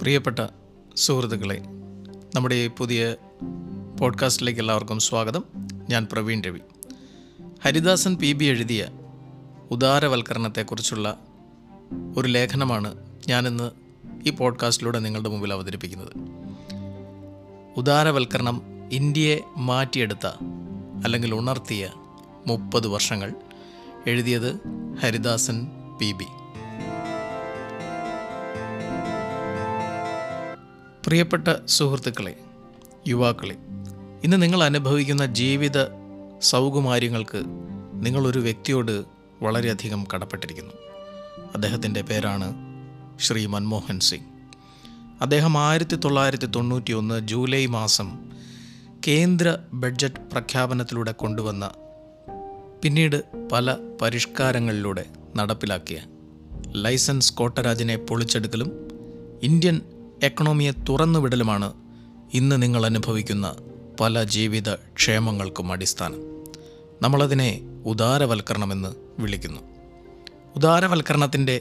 പ്രിയപ്പെട്ട സുഹൃത്തുക്കളെ നമ്മുടെ പുതിയ പോഡ്കാസ്റ്റിലേക്ക് എല്ലാവർക്കും സ്വാഗതം. ഞാൻ പ്രവീൺ രവി. ഹരിദാസൻ പി. ബി. എഴുതിയ ഉദാരവൽക്കരണത്തെക്കുറിച്ചുള്ള ഒരു ലേഖനമാണ് ഞാനിന്ന് ഈ പോഡ്കാസ്റ്റിലൂടെ നിങ്ങളുടെ മുമ്പിൽ അവതരിപ്പിക്കുന്നത്. ഉദാരവൽക്കരണം ഇന്ത്യയെ മാറ്റിയെടുത്ത അല്ലെങ്കിൽ ഉണർത്തിയ മുപ്പത് വർഷങ്ങൾ എഴുതിയത് ഹരിദാസൻ പി. ബി. പ്രിയപ്പെട്ട സുഹൃത്തുക്കളെ യുവാക്കളെ ഇന്ന് നിങ്ങൾ അനുഭവിക്കുന്ന ജീവിത സൗകുമാര്യങ്ങൾക്ക് നിങ്ങളൊരു വ്യക്തിയോട് വളരെയധികം കടപ്പെട്ടിരിക്കുന്നു. അദ്ദേഹത്തിന്റെ പേരാണ് ശ്രീ മൻമോഹൻ സിംഗ്. അദ്ദേഹം ആയിരത്തി തൊള്ളായിരത്തി തൊണ്ണൂറ്റി ഒന്ന് ജൂലൈ മാസം കേന്ദ്ര ബഡ്ജറ്റ് പ്രഖ്യാപനത്തിലൂടെ കൊണ്ടുവന്ന പിന്നീട് പല പരിഷ്കാരങ്ങളിലൂടെ നടപ്പിലാക്കിയ ലൈസൻസ് കോട്ടരാജിനെ പൊളിച്ചെടുക്കലും ഇന്ത്യൻ എക്കണോമിയെ തുറന്നുവിടലുമാണ് ഇന്ന് നിങ്ങൾ അനുഭവിക്കുന്ന പല ജീവിത ക്ഷേമങ്ങൾക്കും അടിസ്ഥാനം. നമ്മളതിനെ ഉദാരവൽക്കരണമെന്ന് വിളിക്കുന്നു. ഉദാരവൽക്കരണത്തിന്റെ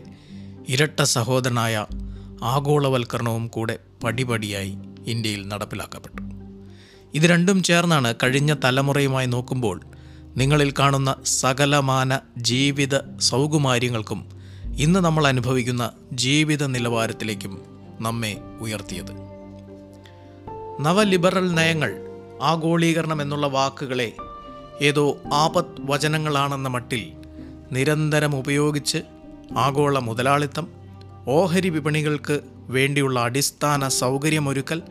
ഇരട്ട സഹോദരനായ ആഗോളവൽക്കരണവും കൂടെ പടിപടിയായി ഇന്ത്യയിൽ നടപ്പിലാക്കപ്പെട്ടു. ഇത് രണ്ടും ചേർന്നാണ് കഴിഞ്ഞ തലമുറയുമായി നോക്കുമ്പോൾ നിങ്ങളിൽ കാണുന്ന സകലമാന ജീവിത സൗകുമാര്യങ്ങൾക്കും ഇന്ന് നമ്മൾ അനുഭവിക്കുന്ന ജീവിത നിലവാരത്തിലേക്കും നമ്മെ ഉയർത്തിയത്. നവലിബറൽ നയങ്ങൾ ആഗോളീകരണം എന്നുള്ള വാക്കുകളെ ഏതോ ആപത് വചനങ്ങളാണെന്ന മട്ടിൽ നിരന്തരം ഉപയോഗിച്ച് ആഗോള മുതലാളിത്തം ഓഹരി വിപണികൾക്ക് വേണ്ടിയുള്ള അടിസ്ഥാന സൗകര്യമൊരുക്കൽ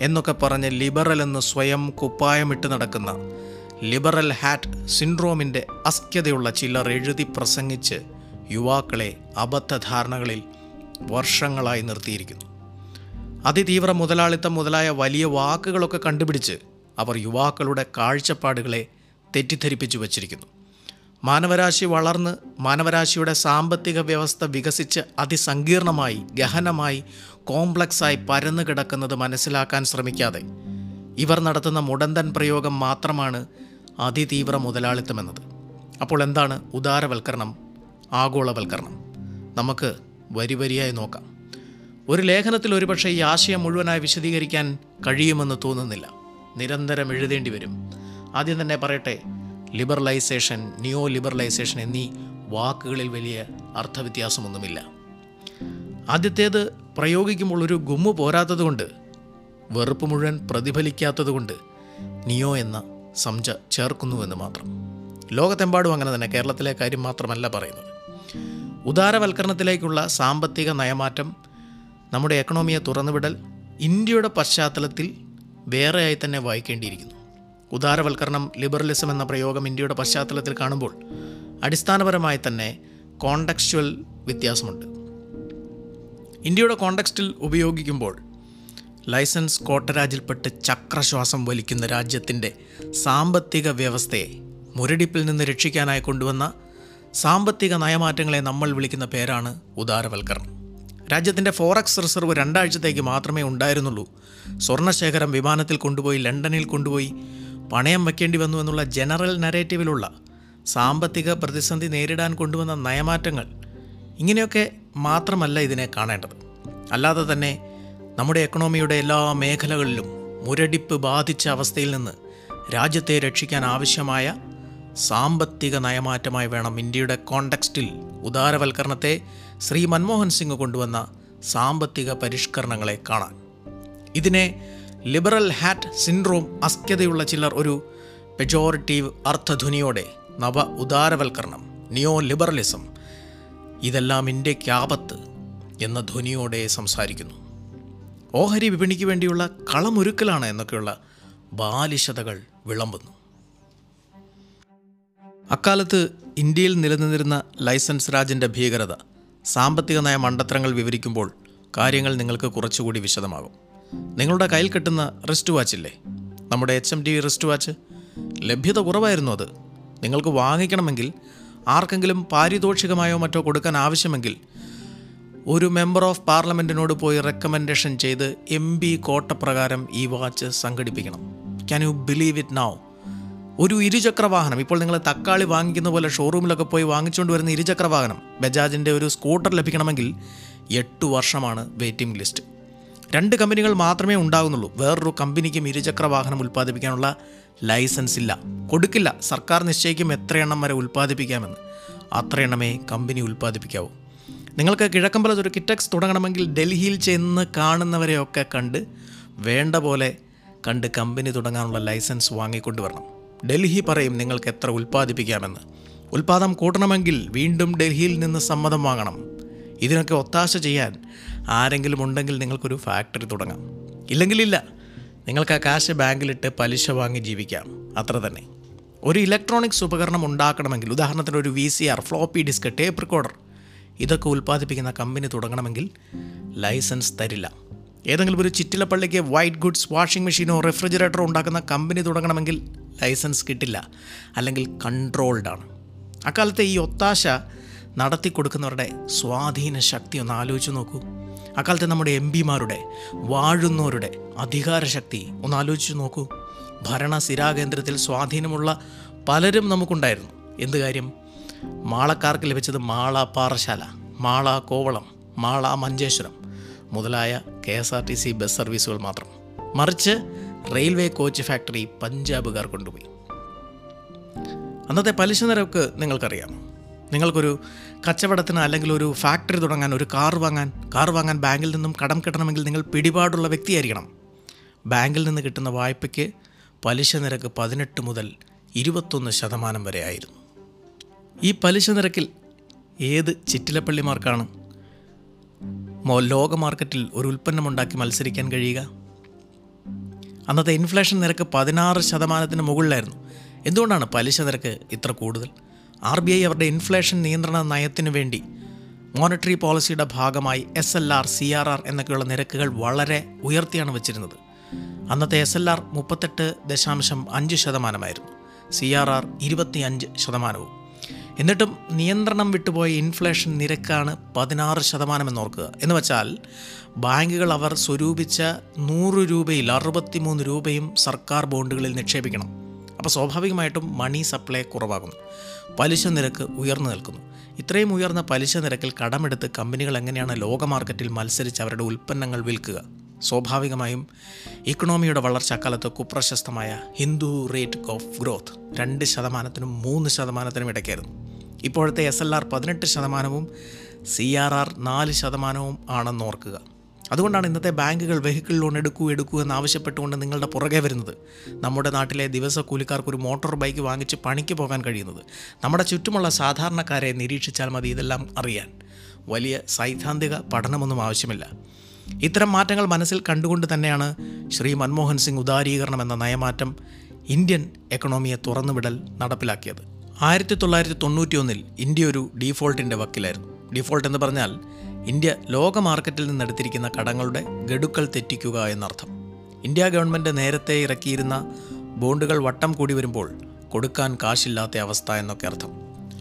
എന്നൊക്കെ പറഞ്ഞ് ലിബറൽ എന്ന് സ്വയം കുപ്പായമിട്ട് നടക്കുന്ന ലിബറൽ ഹാറ്റ് സിൻഡ്രോമിന്റെ അസ്ക്യതയുള്ള ചിലർ എഴുതി പ്രസംഗിച്ച് യുവാക്കളെ അബദ്ധധാരണകളിൽ വർഷങ്ങളായി നിർത്തിയിരിക്കുന്നു. അതിതീവ്ര മുതലാളിത്തം മുതലായ വലിയ വാക്കുകളൊക്കെ കണ്ടുപിടിച്ച് അവർ യുവാക്കളുടെ കാഴ്ചപ്പാടുകളെ തെറ്റിദ്ധരിപ്പിച്ചു വച്ചിരിക്കുന്നു. മാനവരാശി വളർന്ന് മാനവരാശിയുടെ സാമ്പത്തിക വ്യവസ്ഥ വികസിച്ച് അതിസങ്കീർണമായി ഗഹനമായി കോംപ്ലക്സായി പരന്നു കിടക്കുന്നത് മനസ്സിലാക്കാൻ ശ്രമിക്കാതെ ഇവർ നടത്തുന്ന മുടന്തൻ പ്രയോഗം മാത്രമാണ് അതിതീവ്ര മുതലാളിത്തമെന്നത് അപ്പോൾ എന്താണ് ഉദാരവൽക്കരണം ആഗോളവൽക്കരണം? നമുക്ക് വരി വരിയായി നോക്കാം. ഒരു ലേഖനത്തിൽ ഒരുപക്ഷെ ഈ ആശയം മുഴുവനായി വിശദീകരിക്കാൻ കഴിയുമെന്ന് തോന്നുന്നില്ല. നിരന്തരം എഴുതേണ്ടി വരും. ആദ്യം തന്നെ പറയട്ടെ ലിബറലൈസേഷൻ നിയോ ലിബറലൈസേഷൻ എന്നീ വാക്കുകളിൽ വലിയ അർത്ഥവ്യത്യാസമൊന്നുമില്ല. ആദ്യത്തേത് പ്രയോഗിക്കുമ്പോൾ ഒരു ഗുമ്മു പോരാത്തതുകൊണ്ട് വെറുപ്പ് മുഴുവൻ പ്രതിഫലിക്കാത്തതുകൊണ്ട് നിയോ എന്ന സംജ ചേർക്കുന്നുവെന്ന് മാത്രം. ലോകത്തെമ്പാടും അങ്ങനെ തന്നെ കേരളത്തിലെ കാര്യം മാത്രമല്ല പറയുന്നത്. ഉദാരവൽക്കരണത്തിലേക്കുള്ള സാമ്പത്തിക നയമാറ്റം നമ്മുടെ എക്കണോമിയെ തുറന്നുവിടൽ ഇന്ത്യയുടെ പശ്ചാത്തലത്തിൽ വേറെയായി തന്നെ വായിക്കേണ്ടിയിരിക്കുന്നു. ഉദാരവൽക്കരണം ലിബറലിസം എന്ന പ്രയോഗം ഇന്ത്യയുടെ പശ്ചാത്തലത്തിൽ കാണുമ്പോൾ അടിസ്ഥാനപരമായി തന്നെ കോണ്ടക്സ്റ്റുവൽ വ്യത്യാസമുണ്ട്. ഇന്ത്യയുടെ കോണ്ടക്സ്റ്റിൽ ഉപയോഗിക്കുമ്പോൾ ലൈസൻസ് കോട്ടരാജിൽപ്പെട്ട് ചക്രശ്വാസം വലിക്കുന്ന രാജ്യത്തിന്റെ സാമ്പത്തിക വ്യവസ്ഥയെ മുരടിപ്പിൽ നിന്ന് രക്ഷിക്കാനായി കൊണ്ടുവന്ന സാമ്പത്തിക നയമാറ്റങ്ങളെ നമ്മൾ വിളിക്കുന്ന പേരാണ് ഉദാരവൽക്കരണം. രാജ്യത്തിന്റെ ഫോറക്സ് റിസർവ് രണ്ടാഴ്ചത്തേക്ക് മാത്രമേ ഉണ്ടായിരുന്നുള്ളൂ. സ്വർണശേഖരം വിമാനത്തിൽ കൊണ്ടുപോയി ലണ്ടനിൽ കൊണ്ടുപോയി പണയം വെക്കേണ്ടി വന്നു എന്നുള്ള ജനറൽ നരേറ്റീവിലുള്ള സാമ്പത്തിക പ്രതിസന്ധി നേരിടാൻ കൊണ്ടുവന്ന നയമാറ്റങ്ങൾ ഇങ്ങനെയൊക്കെ മാത്രമല്ല ഇതിനെ കാണേണ്ടത്. അല്ലാതെ തന്നെ നമ്മുടെ എക്കണോമിയുടെ എല്ലാ മേഖലകളിലും മുരടിപ്പ് ബാധിച്ച അവസ്ഥയിൽ നിന്ന് രാജ്യത്തെ രക്ഷിക്കാൻ ആവശ്യമായ സാമ്പത്തിക നയമാറ്റമായി വേണം ഇന്ത്യയുടെ കോണ്ടക്സ്റ്റിൽ ഉദാരവൽക്കരണത്തെ ശ്രീ മൻമോഹൻ സിംഗ് കൊണ്ടുവന്ന സാമ്പത്തിക പരിഷ്കരണങ്ങളെ കാണാൻ. ഇതിനെ ലിബറൽ ഹാറ്റ് സിൻഡ്രോം അസ്ക്യതയുള്ള ചിലർ ഒരു പെജോറിറ്റീവ് അർത്ഥധ്വനിയോടെ നവ ഉദാരവൽക്കരണം നിയോ ലിബറലിസം ഇതെല്ലാം ഇന്ത്യയ്ക്ക് ആപത്ത് എന്ന ധ്വനിയോടെ സംസാരിക്കുന്നു. ഓഹരി വിപണിക്ക് വേണ്ടിയുള്ള കളമൊരുക്കലാണ് എന്നൊക്കെയുള്ള ബാലിശതകൾ വിളമ്പുന്നു. അക്കാലത്ത് ഇന്ത്യയിൽ നിലനിന്നിരുന്ന ലൈസൻസ് രാജിന്റെ ഭീകരത സാമ്പത്തിക നയ മണ്ടത്തരങ്ങൾ വിവരിക്കുമ്പോൾ കാര്യങ്ങൾ നിങ്ങൾക്ക് കുറച്ചുകൂടി വിശദമാകും. നിങ്ങളുടെ കയ്യിൽ കിട്ടുന്ന റിസ്റ്റ് വാച്ചില്ലേ നമ്മുടെ H M T wrist watch ലഭ്യത കുറവായിരുന്നു അത്. നിങ്ങൾക്ക് വാങ്ങിക്കണമെങ്കിൽ ആർക്കെങ്കിലും പാരിതോഷികമായോ മറ്റോ കൊടുക്കാൻ ആവശ്യമെങ്കിൽ ഒരു മെമ്പർ ഓഫ് പാർലമെന്റിനോട് പോയി റെക്കമെൻഡേഷൻ ചെയ്ത് എം ബി കോട്ടപ്രകാരം ഈ watch സംഘടിപ്പിക്കണം. Can you believe it now ഒരു ഇരുചക്ര വാഹനം ഇപ്പോൾ നിങ്ങൾ തക്കാളി വാങ്ങിക്കുന്ന പോലെ ഷോറൂമിലൊക്കെ പോയി വാങ്ങിച്ചുകൊണ്ട് വരുന്ന ഇരുചക്ര വാഹനം ബജാജിന്റെ ഒരു സ്കൂട്ടർ ലഭിക്കണമെങ്കിൽ എട്ട് വർഷമാണ് വെയിറ്റിംഗ് ലിസ്റ്റ് രണ്ട് കമ്പനികൾ മാത്രമേ ഉണ്ടാകുന്നുള്ളൂ വേറൊരു കമ്പനിക്കും ഇരുചക്ര വാഹനം ഉൽപ്പാദിപ്പിക്കാനുള്ള ലൈസൻസ് ഇല്ല. കൊടുക്കില്ല. സർക്കാർ നിശ്ചയിക്കും എത്ര എണ്ണം വരെ ഉൽപ്പാദിപ്പിക്കാമെന്ന്. അത്ര എണ്ണമേ കമ്പനി ഉൽപ്പാദിപ്പിക്കാവൂ. നിങ്ങൾക്ക് കിഴക്കമ്പലത്ത് ഒരു കിറ്റക്സ് തുടങ്ങണമെങ്കിൽ ഡൽഹിയിൽ ചെന്ന് കാണുന്നവരെയൊക്കെ കണ്ട് വേണ്ട പോലെ കണ്ട് കമ്പനി തുടങ്ങാനുള്ള ലൈസൻസ് വാങ്ങിക്കൊണ്ടുവരണം ഡൽഹി പറയും നിങ്ങൾക്ക് എത്ര ഉൽപ്പാദിപ്പിക്കാമെന്ന്. ഉൽപ്പാദനം കൂട്ടണമെങ്കിൽ വീണ്ടും ഡൽഹിയിൽ നിന്ന് സമ്മതം വാങ്ങണം. ഇതിനൊക്കെ ഒത്താശ ചെയ്യാൻ ആരെങ്കിലും ഉണ്ടെങ്കിൽ നിങ്ങൾക്കൊരു ഫാക്ടറി തുടങ്ങാം. ഇല്ലെങ്കിലില്ല നിങ്ങൾക്ക് ആ കാശ് ബാങ്കിലിട്ട് പലിശ വാങ്ങി ജീവിക്കാം. അത്ര തന്നെ. ഒരു ഇലക്ട്രോണിക്സ് ഉപകരണം ഉണ്ടാക്കണമെങ്കിൽ ഉദാഹരണത്തിന് ഒരു V C R floppy disc tape recorder ഇതൊക്കെ ഉൽപ്പാദിപ്പിക്കുന്ന കമ്പനി തുടങ്ങണമെങ്കിൽ ലൈസൻസ് തരില്ല. ഏതെങ്കിലും ഒരു ചിറ്റിലപ്പള്ളിക്ക് വൈറ്റ് ഗുഡ്സ് വാഷിംഗ് മെഷീനോ റെഫ്രിജറേറ്ററോ ഉണ്ടാക്കുന്ന കമ്പനി തുടങ്ങണമെങ്കിൽ ലൈസൻസ് കിട്ടില്ല. അല്ലെങ്കിൽ കൺട്രോൾഡ് ആണ്. അക്കാലത്തെ ഈ ഒത്താശ നടത്തി കൊടുക്കുന്നവരുടെ സ്വാധീന ശക്തി ഒന്ന് ആലോചിച്ച് നോക്കൂ. അക്കാലത്തെ നമ്മുടെ എം പിമാരുടെ വാഴുന്നവരുടെ അധികാരശക്തി ഒന്ന് ആലോചിച്ച് നോക്കൂ. ഭരണ സ്ഥിരാകേന്ദ്രത്തിൽ സ്വാധീനമുള്ള പലരും നമുക്കുണ്ടായിരുന്നു. എന്ത് കാര്യം? മാളക്കാർക്ക് ലഭിച്ചത് മാള പാറശാല മാള കോവളം മാള മഞ്ചേശ്വരം. മുതലായ K S R T C bus സർവീസുകൾ മാത്രം. മറിച്ച് റെയിൽവേ കോച്ച് ഫാക്ടറി പഞ്ചാബുകാർ കൊണ്ടുപോയി. അന്നത്തെ പലിശ നിരക്ക് നിങ്ങൾക്കറിയാം. നിങ്ങൾക്കൊരു കച്ചവടത്തിന് അല്ലെങ്കിൽ ഒരു ഫാക്ടറി തുടങ്ങാൻ ഒരു കാർ വാങ്ങാൻ കാർ വാങ്ങാൻ ബാങ്കിൽ നിന്നും കടം കിട്ടണമെങ്കിൽ നിങ്ങൾ പിടിപാടുള്ള വ്യക്തിയായിരിക്കണം. ബാങ്കിൽ നിന്ന് കിട്ടുന്ന വായ്പയ്ക്ക് പലിശ നിരക്ക് പതിനെട്ട് മുതൽ ഇരുപത്തൊന്ന് ശതമാനം വരെ ആയിരുന്നു. ഈ പലിശ നിരക്കിൽ ഏത് ചിറ്റിലപ്പള്ളിമാർക്കാണ് ലോക മാർക്കറ്റിൽ ഒരു ഉൽപ്പന്നമുണ്ടാക്കി മത്സരിക്കാൻ കഴിയുക? അന്നത്തെ ഇൻഫ്ലേഷൻ നിരക്ക് പതിനാറ് ശതമാനത്തിന് മുകളിലായിരുന്നു. എന്തുകൊണ്ടാണ് പലിശ നിരക്ക് ഇത്ര കൂടുതൽ? ആർ ബി ഐ അവരുടെ ഇൻഫ്ലേഷൻ നിയന്ത്രണ നയത്തിനു വേണ്ടി മോണിറ്ററി പോളിസിയുടെ ഭാഗമായി S L R C R R എന്നൊക്കെയുള്ള നിരക്കുകൾ വളരെ ഉയർത്തിയാണ് വെച്ചിരുന്നത്. അന്നത്തെ എസ് എൽ ആർ മുപ്പത്തെട്ട് ദശാംശം അഞ്ച് ശതമാനമായിരുന്നു. സി ആർ ആർ ഇരുപത്തി അഞ്ച് ശതമാനവും. എന്നിട്ടും നിയന്ത്രണം വിട്ടുപോയ ഇൻഫ്ലേഷൻ നിരക്കാണ് പതിനാറ് ശതമാനം എന്നോർക്കുക എന്ന് വെച്ചാൽ ബാങ്കുകൾ അവർ സ്വരൂപിച്ച നൂറ് രൂപയിൽ അറുപത്തിമൂന്ന് രൂപയും സർക്കാർ ബോണ്ടുകളിൽ നിക്ഷേപിക്കണം. അപ്പോൾ സ്വാഭാവികമായിട്ടും മണി സപ്ലൈ കുറവാകുന്നു. പലിശ നിരക്ക് ഉയർന്നു നിൽക്കുന്നു. ഇത്രയും ഉയർന്ന പലിശ നിരക്കിൽ കടമെടുത്ത് കമ്പനികൾ എങ്ങനെയാണ് ലോക മാർക്കറ്റിൽ മത്സരിച്ച് അവരുടെ ഉൽപ്പന്നങ്ങൾ വിൽക്കുക? സ്വാഭാവികമായും ഇക്കണോമിയുടെ വളർച്ചക്കാലത്ത് കുപ്രശസ്തമായ ഹിന്ദു റേറ്റ് ഓഫ് ഗ്രോത്ത് രണ്ട് ശതമാനത്തിനും മൂന്ന് ശതമാനത്തിനും ഇടയ്ക്കായിരുന്നു. ഇപ്പോഴത്തെ എസ് എൽ ആർ പതിനെട്ട് ശതമാനവും സി ആർ ആർ നാല് ശതമാനവും ആണെന്ന് ഓർക്കുക. അതുകൊണ്ടാണ് ഇന്നത്തെ ബാങ്കുകൾ വെഹിക്കിൾ ലോൺ എടുക്കൂ എടുക്കൂ എന്ന് ആവശ്യപ്പെട്ടുകൊണ്ട് നിങ്ങളുടെ പുറകെ വരുന്നത്. നമ്മുടെ നാട്ടിലെ ദിവസ കൂലിക്കാർക്ക് ഒരു മോട്ടോർ ബൈക്ക് വാങ്ങിച്ച് പണിക്ക് പോകാൻ കഴിയുന്നത്. നമ്മുടെ ചുറ്റുമുള്ള സാധാരണക്കാരെ നിരീക്ഷിച്ചാൽ മതി ഇതെല്ലാം അറിയാൻ. വലിയ സൈദ്ധാന്തിക പഠനമൊന്നും ആവശ്യമില്ല. ഇത്തരം മാറ്റങ്ങൾ മനസ്സിൽ കണ്ടുകൊണ്ട് തന്നെയാണ് ശ്രീ മൻമോഹൻ സിംഗ് ഉദാരീകരണം എന്ന നയമാറ്റം ഇന്ത്യൻ എക്കണോമിയെ തുറന്നുവിടൽ നടപ്പിലാക്കിയത്. ആയിരത്തി തൊള്ളായിരത്തി തൊണ്ണൂറ്റി ഒന്നിൽ ഇന്ത്യ ഒരു ഡീഫോൾട്ടിന്റെ വക്കിലായിരുന്നു. ഡീഫോൾട്ട് എന്ന് പറഞ്ഞാൽ ഇന്ത്യ ലോക മാർക്കറ്റിൽ നിന്നെടുത്തിരിക്കുന്ന കടങ്ങളുടെ ഗഡുക്കൾ തെറ്റിക്കുക എന്നർത്ഥം. ഇന്ത്യ ഗവൺമെന്റ് നേരത്തെ ഇറക്കിയിരുന്ന ബോണ്ടുകൾ വട്ടം കൂടി വരുമ്പോൾ കൊടുക്കാൻ കാശില്ലാത്ത അവസ്ഥ എന്നൊക്കെ അർത്ഥം.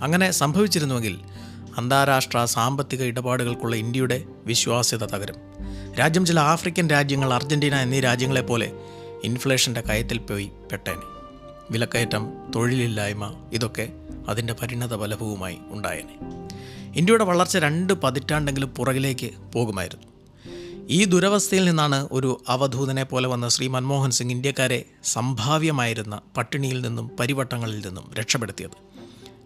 അങ്ങനെ സംഭവിച്ചിരുന്നുവെങ്കിൽ അന്താരാഷ്ട്ര സാമ്പത്തിക ഇടപാടുകൾക്കുള്ള ഇന്ത്യയുടെ വിശ്വാസ്യത തകരും. രാജ്യം ചില ആഫ്രിക്കൻ രാജ്യങ്ങൾ അർജന്റീന എന്നീ രാജ്യങ്ങളെപ്പോലെ ഇൻഫ്ലേഷന്റെ കയത്തിൽ പോയി പെട്ടേനെ. വിലക്കയറ്റം തൊഴിലില്ലായ്മ ഇതൊക്കെ അതിന്റെ പരിണത ഫലഭവുമായി ഉണ്ടായേനെ. ഇന്ത്യയുടെ വളർച്ച രണ്ട് പതിറ്റാണ്ടെങ്കിലും പുറകിലേക്ക് പോകുമായിരുന്നു. ഈ ദുരവസ്ഥയിൽ നിന്നാണ് ഒരു അവധൂതനെ പോലെ വന്ന ശ്രീ മൻമോഹൻ സിംഗ് ഇന്ത്യക്കാരെ സംഭാവ്യമായിരുന്ന പട്ടിണിയിൽ നിന്നും പരിവട്ടങ്ങളിൽ നിന്നും രക്ഷപ്പെടുത്തിയത്.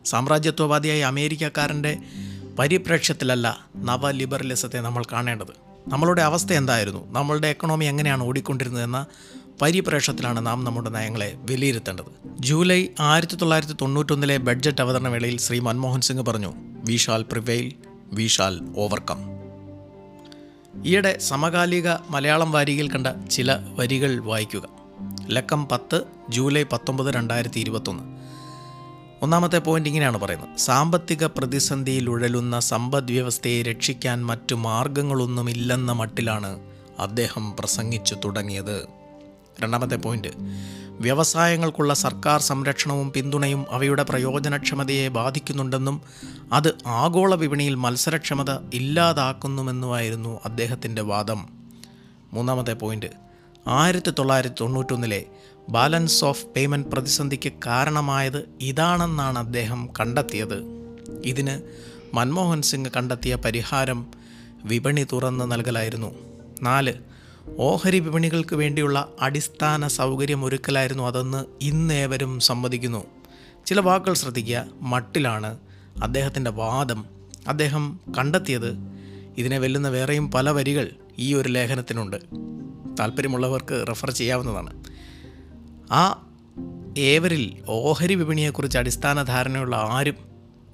സാമ്രാജ്യത്വവാദിയായ അമേരിക്കക്കാരന്റെ പരിപ്രേക്ഷ്യത്തിലല്ല നവ ലിബറലിസത്തെ നമ്മൾ കാണേണ്ടത്. നമ്മളുടെ അവസ്ഥ എന്തായിരുന്നു? നമ്മളുടെ എക്കണോമി എങ്ങനെയാണ് ഓടിക്കൊണ്ടിരുന്നത് എന്ന പരിപ്രേക്ഷത്തിലാണ് നാം നമ്മുടെ നയങ്ങളെ വിലയിരുത്തേണ്ടത്. ജൂലൈ ആയിരത്തി തൊള്ളായിരത്തി തൊണ്ണൂറ്റൊന്നിലെ ബഡ്ജറ്റ് അവതരണ വേളയിൽ ശ്രീ മൻമോഹൻ സിംഗ് പറഞ്ഞു we shall prevail we shall overcome. ഈയിടെ സമകാലിക മലയാളം വാരികയിൽ കണ്ട ചില വരികൾ വായിക്കുക. ലക്കം പത്ത് ജൂലൈ പത്തൊമ്പത് രണ്ടായിരത്തി ഇരുപത്തൊന്ന് ഒന്നാമത്തെ പോയിന്റ് ഇങ്ങനെയാണ് പറയുന്നത്. സാമ്പത്തിക പ്രതിസന്ധിയിൽ ഉഴലുന്ന സമ്പദ് വ്യവസ്ഥയെ രക്ഷിക്കാൻ മറ്റു മാർഗങ്ങളൊന്നുമില്ലെന്ന മട്ടിലാണ് അദ്ദേഹം പ്രസംഗിച്ചു തുടങ്ങിയത്. രണ്ടാമത്തെ പോയിന്റ്. വ്യവസായങ്ങൾക്കുള്ള സർക്കാർ സംരക്ഷണവും പിന്തുണയും അവയുടെ പ്രയോജനക്ഷമതയെ ബാധിക്കുന്നുണ്ടെന്നും അത് ആഗോള വിപണിയിൽ മത്സരക്ഷമത ഇല്ലാതാക്കുന്നുമെന്നുമായിരുന്നു അദ്ദേഹത്തിന്റെ വാദം. മൂന്നാമത്തെ പോയിന്റ്. ആയിരത്തി തൊള്ളായിരത്തി തൊണ്ണൂറ്റൊന്നിലെ ബാലൻസ് ഓഫ് പേയ്മെന്റ് പ്രതിസന്ധിക്ക് കാരണമായത് ഇതാണെന്നാണ് അദ്ദേഹം കണ്ടെത്തിയത്. ഇതിന് മൻമോഹൻ സിംഗ് കണ്ടെത്തിയ പരിഹാരം വിപണി തുറന്ന് നൽകലായിരുന്നു. നാല്. ഓഹരി വിപണികൾക്ക് വേണ്ടിയുള്ള അടിസ്ഥാന സൗകര്യമൊരുക്കലായിരുന്നു അതെന്ന് ഇന്നേവരും സമ്മതിക്കുന്നു. ചില വാക്കുകൾ ശ്രദ്ധിക്കുക. മട്ടിലാണ് അദ്ദേഹത്തിന്റെ വാദം. അദ്ദേഹം കണ്ടെത്തിയത് ഇതിനെ വെല്ലുന്ന വേറെയും പല വരികൾ ഈ ഒരു ലേഖനത്തിനുണ്ട്. താല്പര്യമുള്ളവർക്ക് റെഫർ ചെയ്യാവുന്നതാണ്. ആ ഏവരിൽ ഓഹരി വിപണിയെക്കുറിച്ച് അടിസ്ഥാന ധാരണയുള്ള ആരും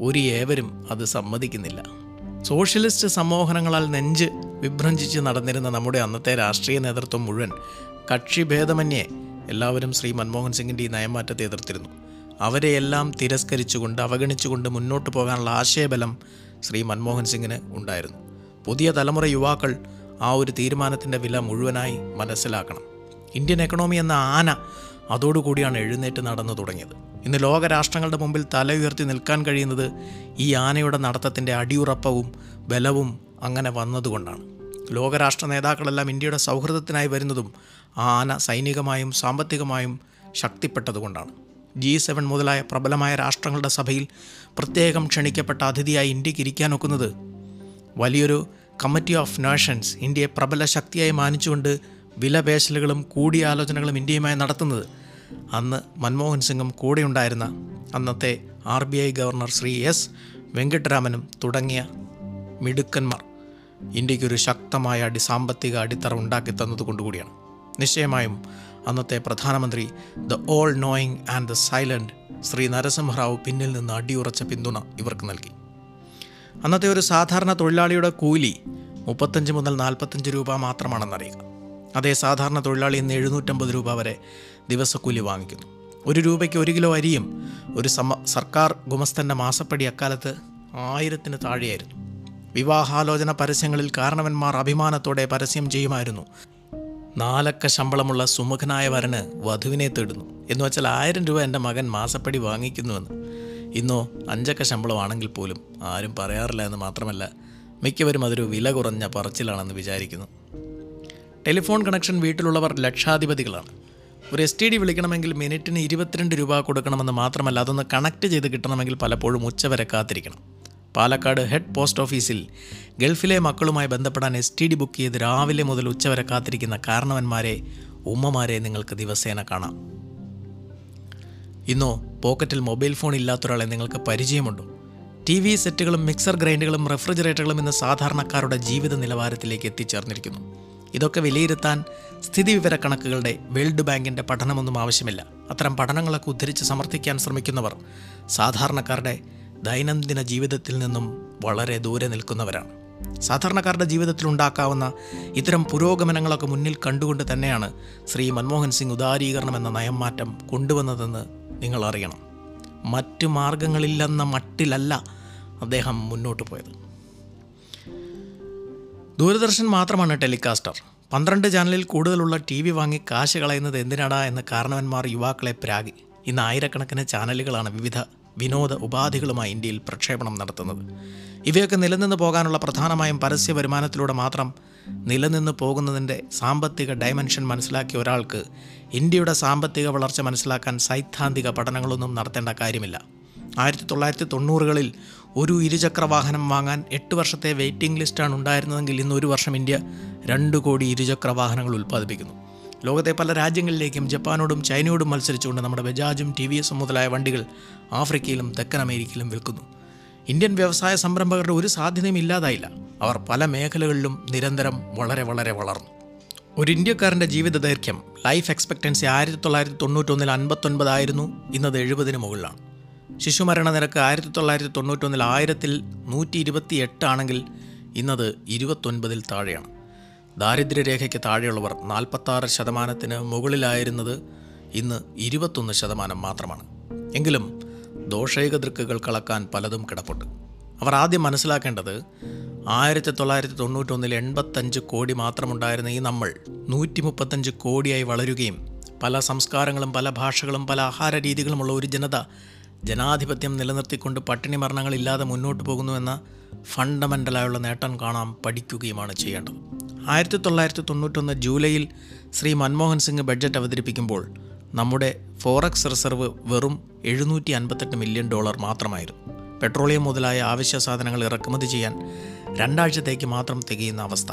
ഒരു ഏവരും അത് സമ്മതിക്കുന്നില്ല. സോഷ്യലിസ്റ്റ് സമ്മോഹനങ്ങളാൽ നെഞ്ച് വിഭ്രഞ്ചിച്ച് നടന്നിരുന്ന നമ്മുടെ അന്നത്തെ രാഷ്ട്രീയ നേതൃത്വം മുഴുവൻ കക്ഷിഭേദമന്യേ എല്ലാവരും ശ്രീ മൻമോഹൻ സിംഗിന്റെ ഈ നയമാറ്റത്തെ എതിർത്തിരുന്നു. അവരെയെല്ലാം തിരസ്കരിച്ചുകൊണ്ട് അവഗണിച്ചുകൊണ്ട് മുന്നോട്ട് പോകാനുള്ള ആശയബലം ശ്രീ മൻമോഹൻ സിംഗിന് ഉണ്ടായിരുന്നു. പുതിയ തലമുറ യുവാക്കൾ ആ ഒരു തീരുമാനത്തിന്റെ വില മുഴുവനായി മനസ്സിലാക്കണം. ഇന്ത്യൻ എക്കണോമി എന്ന ആന അതോടുകൂടിയാണ് എഴുന്നേറ്റ് നടന്നു തുടങ്ങിയത്. ഇന്ന് ലോകരാഷ്ട്രങ്ങളുടെ മുമ്പിൽ തല ഉയർത്തി നിൽക്കാൻ കഴിയുന്നത് ഈ ആനയുടെ നടത്തത്തിന്റെ അടിയുറപ്പവും ബലവും അങ്ങനെ വന്നതുകൊണ്ടാണ്. ലോകരാഷ്ട്ര നേതാക്കളെല്ലാം ഇന്ത്യയുടെ സൗഹൃദത്തിനായി വരുന്നതും ആന സൈനികമായും സാമ്പത്തികമായും ശക്തിപ്പെട്ടതുകൊണ്ടാണ്. ജി സെവൻ മുതലായ പ്രബലമായ രാഷ്ട്രങ്ങളുടെ സഭയിൽ പ്രത്യേകം ക്ഷണിക്കപ്പെട്ട അതിഥിയായി ഇന്ത്യയ്ക്ക് ഇരിക്കാനൊക്കുന്നത് വലിയൊരു കമ്മിറ്റി ഓഫ് നേഷൻസ് ഇന്ത്യയെ പ്രബല ശക്തിയായി മാനിച്ചുകൊണ്ട് വിലപേശലുകളും കൂടിയാലോചനകളും ഇന്ത്യയുമായി നടത്തുന്നത് അന്ന് മൻമോഹൻ സിംഗും കൂടെയുണ്ടായിരുന്ന അന്നത്തെ R B I governor Shri S വെങ്കട്ടരാമനും തുടങ്ങിയ മിടുക്കന്മാർ. ഇന്ത്യക്കൊരു ശക്തമായ അടി സാമ്പത്തിക അടിത്തറ ഉണ്ടാക്കി തന്നതുകൊണ്ടുകൂടിയാണ് നിശ്ചയമായും അന്നത്തെ പ്രധാനമന്ത്രി the all knowing and the silent Shri Narasimha Rao പിന്നിൽ നിന്ന് അടിയുറച്ച പിന്തുണ ഇവർക്ക് നൽകി. അന്നത്തെ ഒരു സാധാരണ തൊഴിലാളിയുടെ കൂലി മുപ്പത്തഞ്ച് മുതൽ നാൽപ്പത്തഞ്ച് രൂപ മാത്രമാണെന്നറിയുക അതേ സാധാരണ തൊഴിലാളി ഇന്ന് എഴുന്നൂറ്റമ്പത് രൂപ വരെ ദിവസക്കൂലി വാങ്ങിക്കുന്നു. ഒരു രൂപയ്ക്ക് ഒരു കിലോ അരിയും ഒരു സർക്കാർ ഗുമസ്തന്റെ മാസപ്പടി അക്കാലത്ത് ആയിരത്തിന് താഴെയായിരുന്നു. വിവാഹാലോചന പരസ്യങ്ങളിൽ കാരണവന്മാർ അഭിമാനത്തോടെ പരസ്യം ചെയ്യുമായിരുന്നു. നാലക്ക ശമ്പളമുള്ള സുമുഖനായ വരന് വധുവിനെ തേടുന്നു. എന്ന് വെച്ചാൽ ആയിരം രൂപ എന്റെ മകൻ മാസപ്പടി വാങ്ങിക്കുന്നുവെന്ന്. ഇന്നോ അഞ്ചക്ക ശമ്പളമാണെങ്കിൽ പോലും ആരും പറയാറില്ല എന്ന് മാത്രമല്ല മിക്കവരും അതൊരു വില കുറഞ്ഞ പറച്ചിലാണെന്ന് വിചാരിക്കുന്നു. ടെലിഫോൺ കണക്ഷൻ വീട്ടിലുള്ളവർ ലക്ഷാധിപതികളാണ്. ഒരു എസ് ടി ഡി വിളിക്കണമെങ്കിൽ മിനിറ്റിന് ഇരുപത്തിരണ്ട് രൂപ കൊടുക്കണമെന്ന് മാത്രമല്ല അതൊന്ന് കണക്ട് ചെയ്ത് കിട്ടണമെങ്കിൽ പലപ്പോഴും ഉച്ചവരെ കാത്തിരിക്കണം. പാലക്കാട് ഹെഡ് പോസ്റ്റ് ഓഫീസിൽ ഗൾഫിലെ മക്കളുമായി ബന്ധപ്പെടാൻ എസ് ടി ഡി ബുക്ക് ചെയ്ത് രാവിലെ മുതൽ ഉച്ചവരെ കാത്തിരിക്കുന്ന കാരണവന്മാരെ ഉമ്മമാരെ നിങ്ങൾക്ക് ദിവസേന കാണാം. ഇന്നോ പോക്കറ്റിൽ മൊബൈൽ ഫോൺ ഇല്ലാത്തൊരാളെ നിങ്ങൾക്ക് പരിചയമുണ്ടോ? ടി വി സെറ്റുകളും മിക്സർ ഗ്രൈൻഡുകളും റെഫ്രിജറേറ്ററുകളും ഇന്ന് സാധാരണക്കാരുടെ ജീവിത നിലവാരത്തിലേക്ക് എത്തിച്ചേർന്നിരിക്കുന്നു. ഇതൊക്കെ വിലയിരുത്താൻ സ്ഥിതിവിവര കണക്കുകളുടെ വേൾഡ് ബാങ്കിന്റെ പഠനമൊന്നും ആവശ്യമില്ല. അത്തരം പഠനങ്ങളൊക്കെ ഉദ്ധരിച്ച് സമർത്ഥിക്കാൻ ശ്രമിക്കുന്നവർ സാധാരണക്കാരുടെ ദൈനംദിന ജീവിതത്തിൽ നിന്നും വളരെ ദൂരെ നിൽക്കുന്നവരാണ്. സാധാരണക്കാരുടെ ജീവിതത്തിൽ ഉണ്ടാക്കാവുന്ന ഇത്തരം പുരോഗമനങ്ങളൊക്കെ മുന്നിൽ കണ്ടുകൊണ്ട് തന്നെയാണ് ശ്രീ മൻമോഹൻ സിംഗ് ഉദാരീകരണം എന്ന നയംമാറ്റം കൊണ്ടുവന്നതെന്ന് നിങ്ങൾ അറിയണം. മറ്റു മാർഗങ്ങളില്ലെന്ന മട്ടിലല്ല അദ്ദേഹം മുന്നോട്ട് പോയത്. ദൂരദർശൻ മാത്രമാണ് ടെലികാസ്റ്റർ. പന്ത്രണ്ട് ചാനലിൽ കൂടുതലുള്ള ടി വി വാങ്ങി കാശ് കളയുന്നത് എന്തിനാടാ എന്ന് കാരണവന്മാർ യുവാക്കളെ പ്രാഗി. ഇന്ന് ആയിരക്കണക്കിന് ചാനലുകളാണ് വിവിധ വിനോദ ഉപാധികളുമായി ഇന്ത്യയിൽ പ്രക്ഷേപണം നടത്തുന്നത്. ഇവയൊക്കെ നിലനിന്ന് പോകാനുള്ള പ്രധാനമായും പരസ്യ വരുമാനത്തിലൂടെ മാത്രം നിലനിന്ന് പോകുന്നതിന്റെ സാമ്പത്തിക ഡയമെൻഷൻ മനസ്സിലാക്കിയ ഒരാൾക്ക് ഇന്ത്യയുടെ സാമ്പത്തിക വളർച്ച മനസ്സിലാക്കാൻ സൈദ്ധാന്തിക പഠനങ്ങളൊന്നും നടത്തേണ്ട കാര്യമില്ല. ആയിരത്തി തൊള്ളായിരത്തി തൊണ്ണൂറുകളിൽ ഒരു ഇരുചക്ര വാഹനം വാങ്ങാൻ എട്ട് വർഷത്തെ വെയിറ്റിംഗ് ലിസ്റ്റാണ് ഉണ്ടായിരുന്നതെങ്കിൽ ഇന്ന് ഒരു വർഷം ഇന്ത്യ രണ്ട് കോടി ഇരുചക്ര വാഹനങ്ങൾ ഉൽപ്പാദിപ്പിക്കുന്നു. ലോകത്തെ പല രാജ്യങ്ങളിലേക്കും ജപ്പാനോടും ചൈനയോടും മത്സരിച്ചുകൊണ്ട് നമ്മുടെ ബജാജും ടി വി എസും മുതലായ വണ്ടികൾ ആഫ്രിക്കയിലും തെക്കൻ അമേരിക്കയിലും വിൽക്കുന്നു. ഇന്ത്യൻ വ്യവസായ സംരംഭകരുടെ ഒരു സാധ്യതയും ഇല്ലാതായില്ല. അവർ പല മേഖലകളിലും നിരന്തരം വളരെ വളരെ വളർന്നു. ഒരു ഇന്ത്യക്കാരന്റെ ജീവിത ദൈർഘ്യം ലൈഫ് എക്സ്പെക്റ്റൻസി ആയിരത്തി തൊള്ളായിരത്തി തൊണ്ണൂറ്റൊന്നിൽ അൻപത്തൊൻപതായിരുന്നു ഇന്നത് എഴുപതിന് മുകളിലാണ്. ശിശുമരണ നിരക്ക് ആയിരത്തി തൊള്ളായിരത്തി തൊണ്ണൂറ്റൊന്നിൽ ആയിരത്തിൽ നൂറ്റി ഇരുപത്തി എട്ടാണെങ്കിൽ ഇന്നത് ഇരുപത്തൊൻപതിൽ താഴെയാണ്. ദാരിദ്ര്യരേഖയ്ക്ക് താഴെയുള്ളവർ നാൽപ്പത്താറ് ശതമാനത്തിന് മുകളിലായിരുന്നത് ഇന്ന് ഇരുപത്തൊന്ന് ശതമാനം മാത്രമാണ്. എങ്കിലും ദോഷൈക ദൃക്കുകൾ കളക്കാൻ പലതും കിടപ്പുണ്ട്. അവർ ആദ്യം മനസ്സിലാക്കേണ്ടത് ആയിരത്തി തൊള്ളായിരത്തി തൊണ്ണൂറ്റൊന്നിൽ എൺപത്തഞ്ച് കോടി മാത്രമുണ്ടായിരുന്ന ഈ നമ്മൾ നൂറ്റി മുപ്പത്തഞ്ച് കോടിയായി വളരുകയും പല സംസ്കാരങ്ങളും പല ഭാഷകളും പല ആഹാര രീതികളുമുള്ള ഒരു ജനത ജനാധിപത്യം നിലനിർത്തിക്കൊണ്ട് പട്ടിണി മരണങ്ങളില്ലാതെ മുന്നോട്ട് പോകുന്നുവെന്ന ഫണ്ടമെന്റലായുള്ള നേട്ടം കാണാൻ പഠിക്കുകയുമാണ് ചെയ്യേണ്ടത്. ആയിരത്തി തൊള്ളായിരത്തി തൊണ്ണൂറ്റൊന്ന് ജൂലൈയിൽ ശ്രീ മൻമോഹൻ സിംഗ് ബഡ്ജറ്റ് അവതരിപ്പിക്കുമ്പോൾ നമ്മുടെ ഫോറക്സ് റിസർവ് വെറും എഴുന്നൂറ്റി അൻപത്തെട്ട് മില്യൺ ഡോളർ മാത്രമായിരുന്നു. പെട്രോളിയം മുതലായ ആവശ്യ സാധനങ്ങൾ ഇറക്കുമതി ചെയ്യാൻ രണ്ടാഴ്ചത്തേക്ക് മാത്രം തികയുന്ന അവസ്ഥ.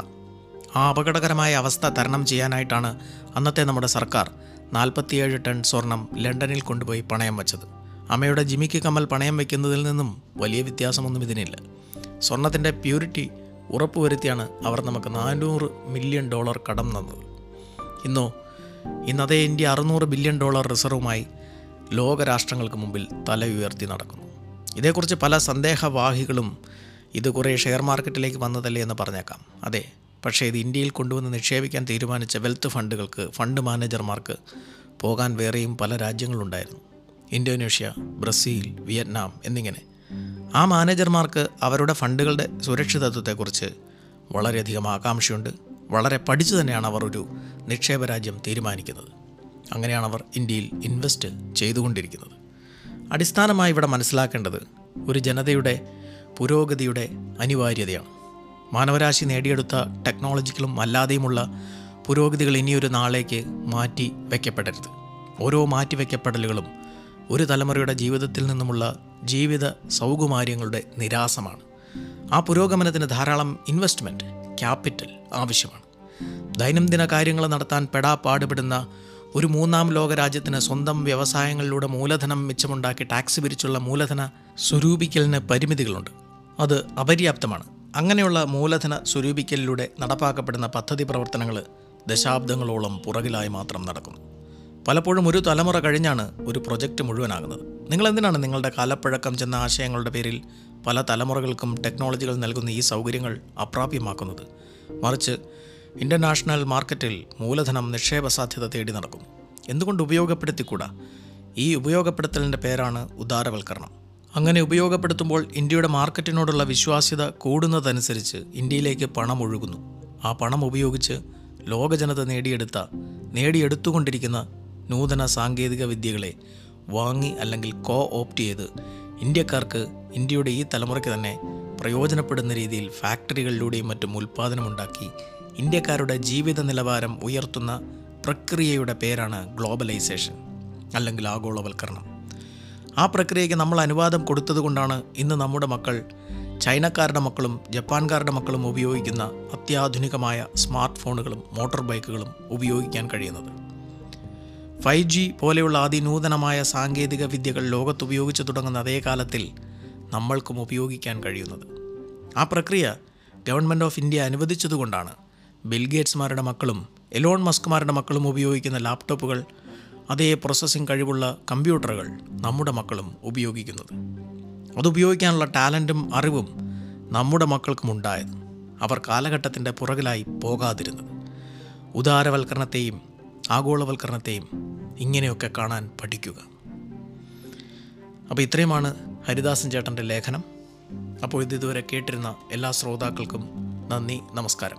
ആ അപകടകരമായ അവസ്ഥ തരണം ചെയ്യാനായിട്ടാണ് അന്നത്തെ നമ്മുടെ സർക്കാർ നാൽപ്പത്തിയേഴ് ടൺ സ്വർണം ലണ്ടനിൽ കൊണ്ടുപോയി പണയം വച്ചത്. അമ്മയുടെ ജിമിക്ക് കമ്മൽ പണയം വയ്ക്കുന്നതിൽ നിന്നും വലിയ വ്യത്യാസമൊന്നും ഇതിനില്ല. സ്വർണത്തിന്റെ പ്യൂരിറ്റി ഉറപ്പുവരുത്തിയാണ് അവർ നമുക്ക് നാനൂറ് മില്യൺ ഡോളർ കടം തന്നത്. ഇന്നോ അതേ ഇന്ത്യ അറുന്നൂറ് ബില്യൺ ഡോളർ റിസർവുമായി ലോകരാഷ്ട്രങ്ങൾക്ക് മുമ്പിൽ തല ഉയർത്തി നടക്കുന്നു. ഇതേക്കുറിച്ച് പല സന്ദേഹവാഹികളും ഇത് കുറേ ഷെയർ മാർക്കറ്റിലേക്ക് വന്നതല്ലേ എന്ന് പറഞ്ഞേക്കാം. അതെ പക്ഷേ ഇത് ഇന്ത്യയിൽ കൊണ്ടുവന്ന് നിക്ഷേപിക്കാൻ തീരുമാനിച്ച വെൽത്ത് ഫണ്ടുകൾക്ക് ഫണ്ട് മാനേജർമാർക്ക് പോകാൻ വേറെയും പല രാജ്യങ്ങളുണ്ടായിരുന്നു. ഇന്തോനേഷ്യ ബ്രസീൽ വിയറ്റ്നാം എന്നിങ്ങനെ ആ മാനേജർമാർക്ക് അവരുടെ ഫണ്ടുകളുടെ സുരക്ഷിതത്വത്തെക്കുറിച്ച് വളരെയധികം ആകാംക്ഷയുണ്ട്. വളരെ പഠിച്ചു തന്നെയാണ് അവർ ഒരു നിക്ഷേപ രാജ്യം തീരുമാനിക്കുന്നത്. അങ്ങനെയാണ് അവർ ഇന്ത്യയിൽ ഇൻവെസ്റ്റ് ചെയ്തുകൊണ്ടിരിക്കുന്നത്. അടിസ്ഥാനമായി ഇവിടെ മനസ്സിലാക്കേണ്ടത് ഒരു ജനതയുടെ പുരോഗതിയുടെ അനിവാര്യതയാണ്. മാനവരാശി നേടിയെടുത്ത ടെക്നോളജിക്കലും അല്ലാതെയുമുള്ള പുരോഗതികൾ ഇനിയൊരു നാളേക്ക് മാറ്റി വയ്ക്കപ്പെടരുത് ഓരോ മാറ്റിവെക്കപ്പെടലുകളും ഒരു തലമുറയുടെ ജീവിതത്തിൽ നിന്നുമുള്ള ജീവിത സൗകുമാര്യങ്ങളുടെ നിരാസമാണ്. ആ പുരോഗമനത്തിന് ധാരാളം ഇൻവെസ്റ്റ്മെന്റ് ക്യാപിറ്റൽ ആവശ്യമാണ്. ദൈനംദിന കാര്യങ്ങൾ നടത്താൻ പെടാ പാടുപെടുന്ന ഒരു മൂന്നാം ലോക രാജ്യത്തിന് സ്വന്തം വ്യവസായങ്ങളിലൂടെ മൂലധനം മിച്ചമുണ്ടാക്കി ടാക്സ് പിരിച്ചുള്ള മൂലധന സ്വരൂപിക്കലിന് പരിമിതികളുണ്ട്. അത് അപര്യാപ്തമാണ്. അങ്ങനെയുള്ള മൂലധന സ്വരൂപിക്കലിലൂടെ നടപ്പാക്കപ്പെടുന്ന പദ്ധതി പ്രവർത്തനങ്ങൾ ദശാബ്ദങ്ങളോളം പുറകിലായി മാത്രം നടക്കുന്നു. പലപ്പോഴും ഒരു തലമുറ കഴിഞ്ഞാണ് ഒരു പ്രൊജക്റ്റ് മുഴുവനാകുന്നത്. നിങ്ങൾ എന്തിനാണ് നിങ്ങളുടെ കാലപ്പഴക്കം ചെന്ന ആശയങ്ങളുടെ പേരിൽ പല തലമുറകൾക്കും ടെക്നോളജികൾ നൽകുന്ന ഈ സൗകര്യങ്ങൾ അപ്രാപ്യമാക്കുന്നത്? മറിച്ച് ഇന്റർനാഷണൽ മാർക്കറ്റിൽ മൂലധനം നിക്ഷേപ സാധ്യത തേടി നടക്കുന്നു എന്തുകൊണ്ട് ഉപയോഗപ്പെടുത്തിക്കൂടാ? ഈ ഉപയോഗപ്പെടുത്തലിന്റെ പേരാണ് ഉദാരവൽക്കരണം. അങ്ങനെ ഉപയോഗപ്പെടുത്തുമ്പോൾ ഇന്ത്യയുടെ മാർക്കറ്റിനോടുള്ള വിശ്വാസ്യത കൂടുന്നതനുസരിച്ച് ഇന്ത്യയിലേക്ക് പണം ഒഴുകുന്നു. ആ പണം ഉപയോഗിച്ച് ലോകജനത നേടിയെടുത്ത നേടിയെടുത്തുകൊണ്ടിരിക്കുന്ന നൂതന സാങ്കേതിക വിദ്യകളെ വാങ്ങി അല്ലെങ്കിൽ കോ ഓപ്റ്റ് ചെയ്ത് ഇന്ത്യക്കാർക്ക് ഇന്ത്യയുടെ ഈ തലമുറയ്ക്ക് തന്നെ പ്രയോജനപ്പെടുന്ന രീതിയിൽ ഫാക്ടറികളിലൂടെയും മറ്റും ഉൽപ്പാദനമുണ്ടാക്കി ഇന്ത്യക്കാരുടെ ജീവിത നിലവാരം ഉയർത്തുന്ന പ്രക്രിയയുടെ പേരാണ് ഗ്ലോബലൈസേഷൻ അല്ലെങ്കിൽ ആഗോളവൽക്കരണം. ആ പ്രക്രിയയ്ക്ക് നമ്മൾ അനുവാദം കൊടുത്തതുകൊണ്ടാണ് ഇന്ന് നമ്മുടെ മക്കൾ ചൈനക്കാരുടെ മക്കളും ജപ്പാൻകാരുടെ മക്കളും ഉപയോഗിക്കുന്ന അത്യാധുനികമായ സ്മാർട്ട് ഫോണുകളും മോട്ടോർ ബൈക്കുകളും ഉപയോഗിക്കാൻ കഴിയുന്നത്. ഫൈവ് ജി പോലെയുള്ള അതിനൂതനമായ സാങ്കേതിക വിദ്യകൾ ലോകത്ത് ഉപയോഗിച്ചു തുടങ്ങുന്ന അതേ കാലത്തിൽ നമ്മൾക്കും ഉപയോഗിക്കാൻ കഴിയുന്നത്. ആ പ്രക്രിയ ഗവൺമെന്റ് ഓഫ് ഇന്ത്യ അനുവദിച്ചതുകൊണ്ടാണ് ബിൽഗേറ്റ്സ്മാരുടെ മക്കളും എലോൺ മസ്കുമാരുടെ മക്കളും ഉപയോഗിക്കുന്ന ലാപ്ടോപ്പുകൾ അതേ പ്രോസസ്സിംഗ് കഴിവുള്ള കമ്പ്യൂട്ടറുകൾ നമ്മുടെ മക്കളും ഉപയോഗിക്കുന്നത്. അതുപയോഗിക്കാനുള്ള ടാലന്റും അറിവും നമ്മുടെ മക്കൾക്കും ഉണ്ടായത് അവർ കാലഘട്ടത്തിന്റെ പുറകിലായി പോകാതിരുന്നത്. ഉദാരവൽക്കരണത്തെയും ആഗോളവൽക്കരണത്തെയും ഇങ്ങനെയൊക്കെ കാണാൻ പഠിക്കുക. അപ്പോൾ ഇത്രയുമാണ് ഹരിദാസൻ ചേട്ടന്റെ ലേഖനം. അപ്പോൾ ഇത് ഇതുവരെ കേട്ടിരുന്ന എല്ലാ ശ്രോതാക്കൾക്കും നന്ദി നമസ്കാരം.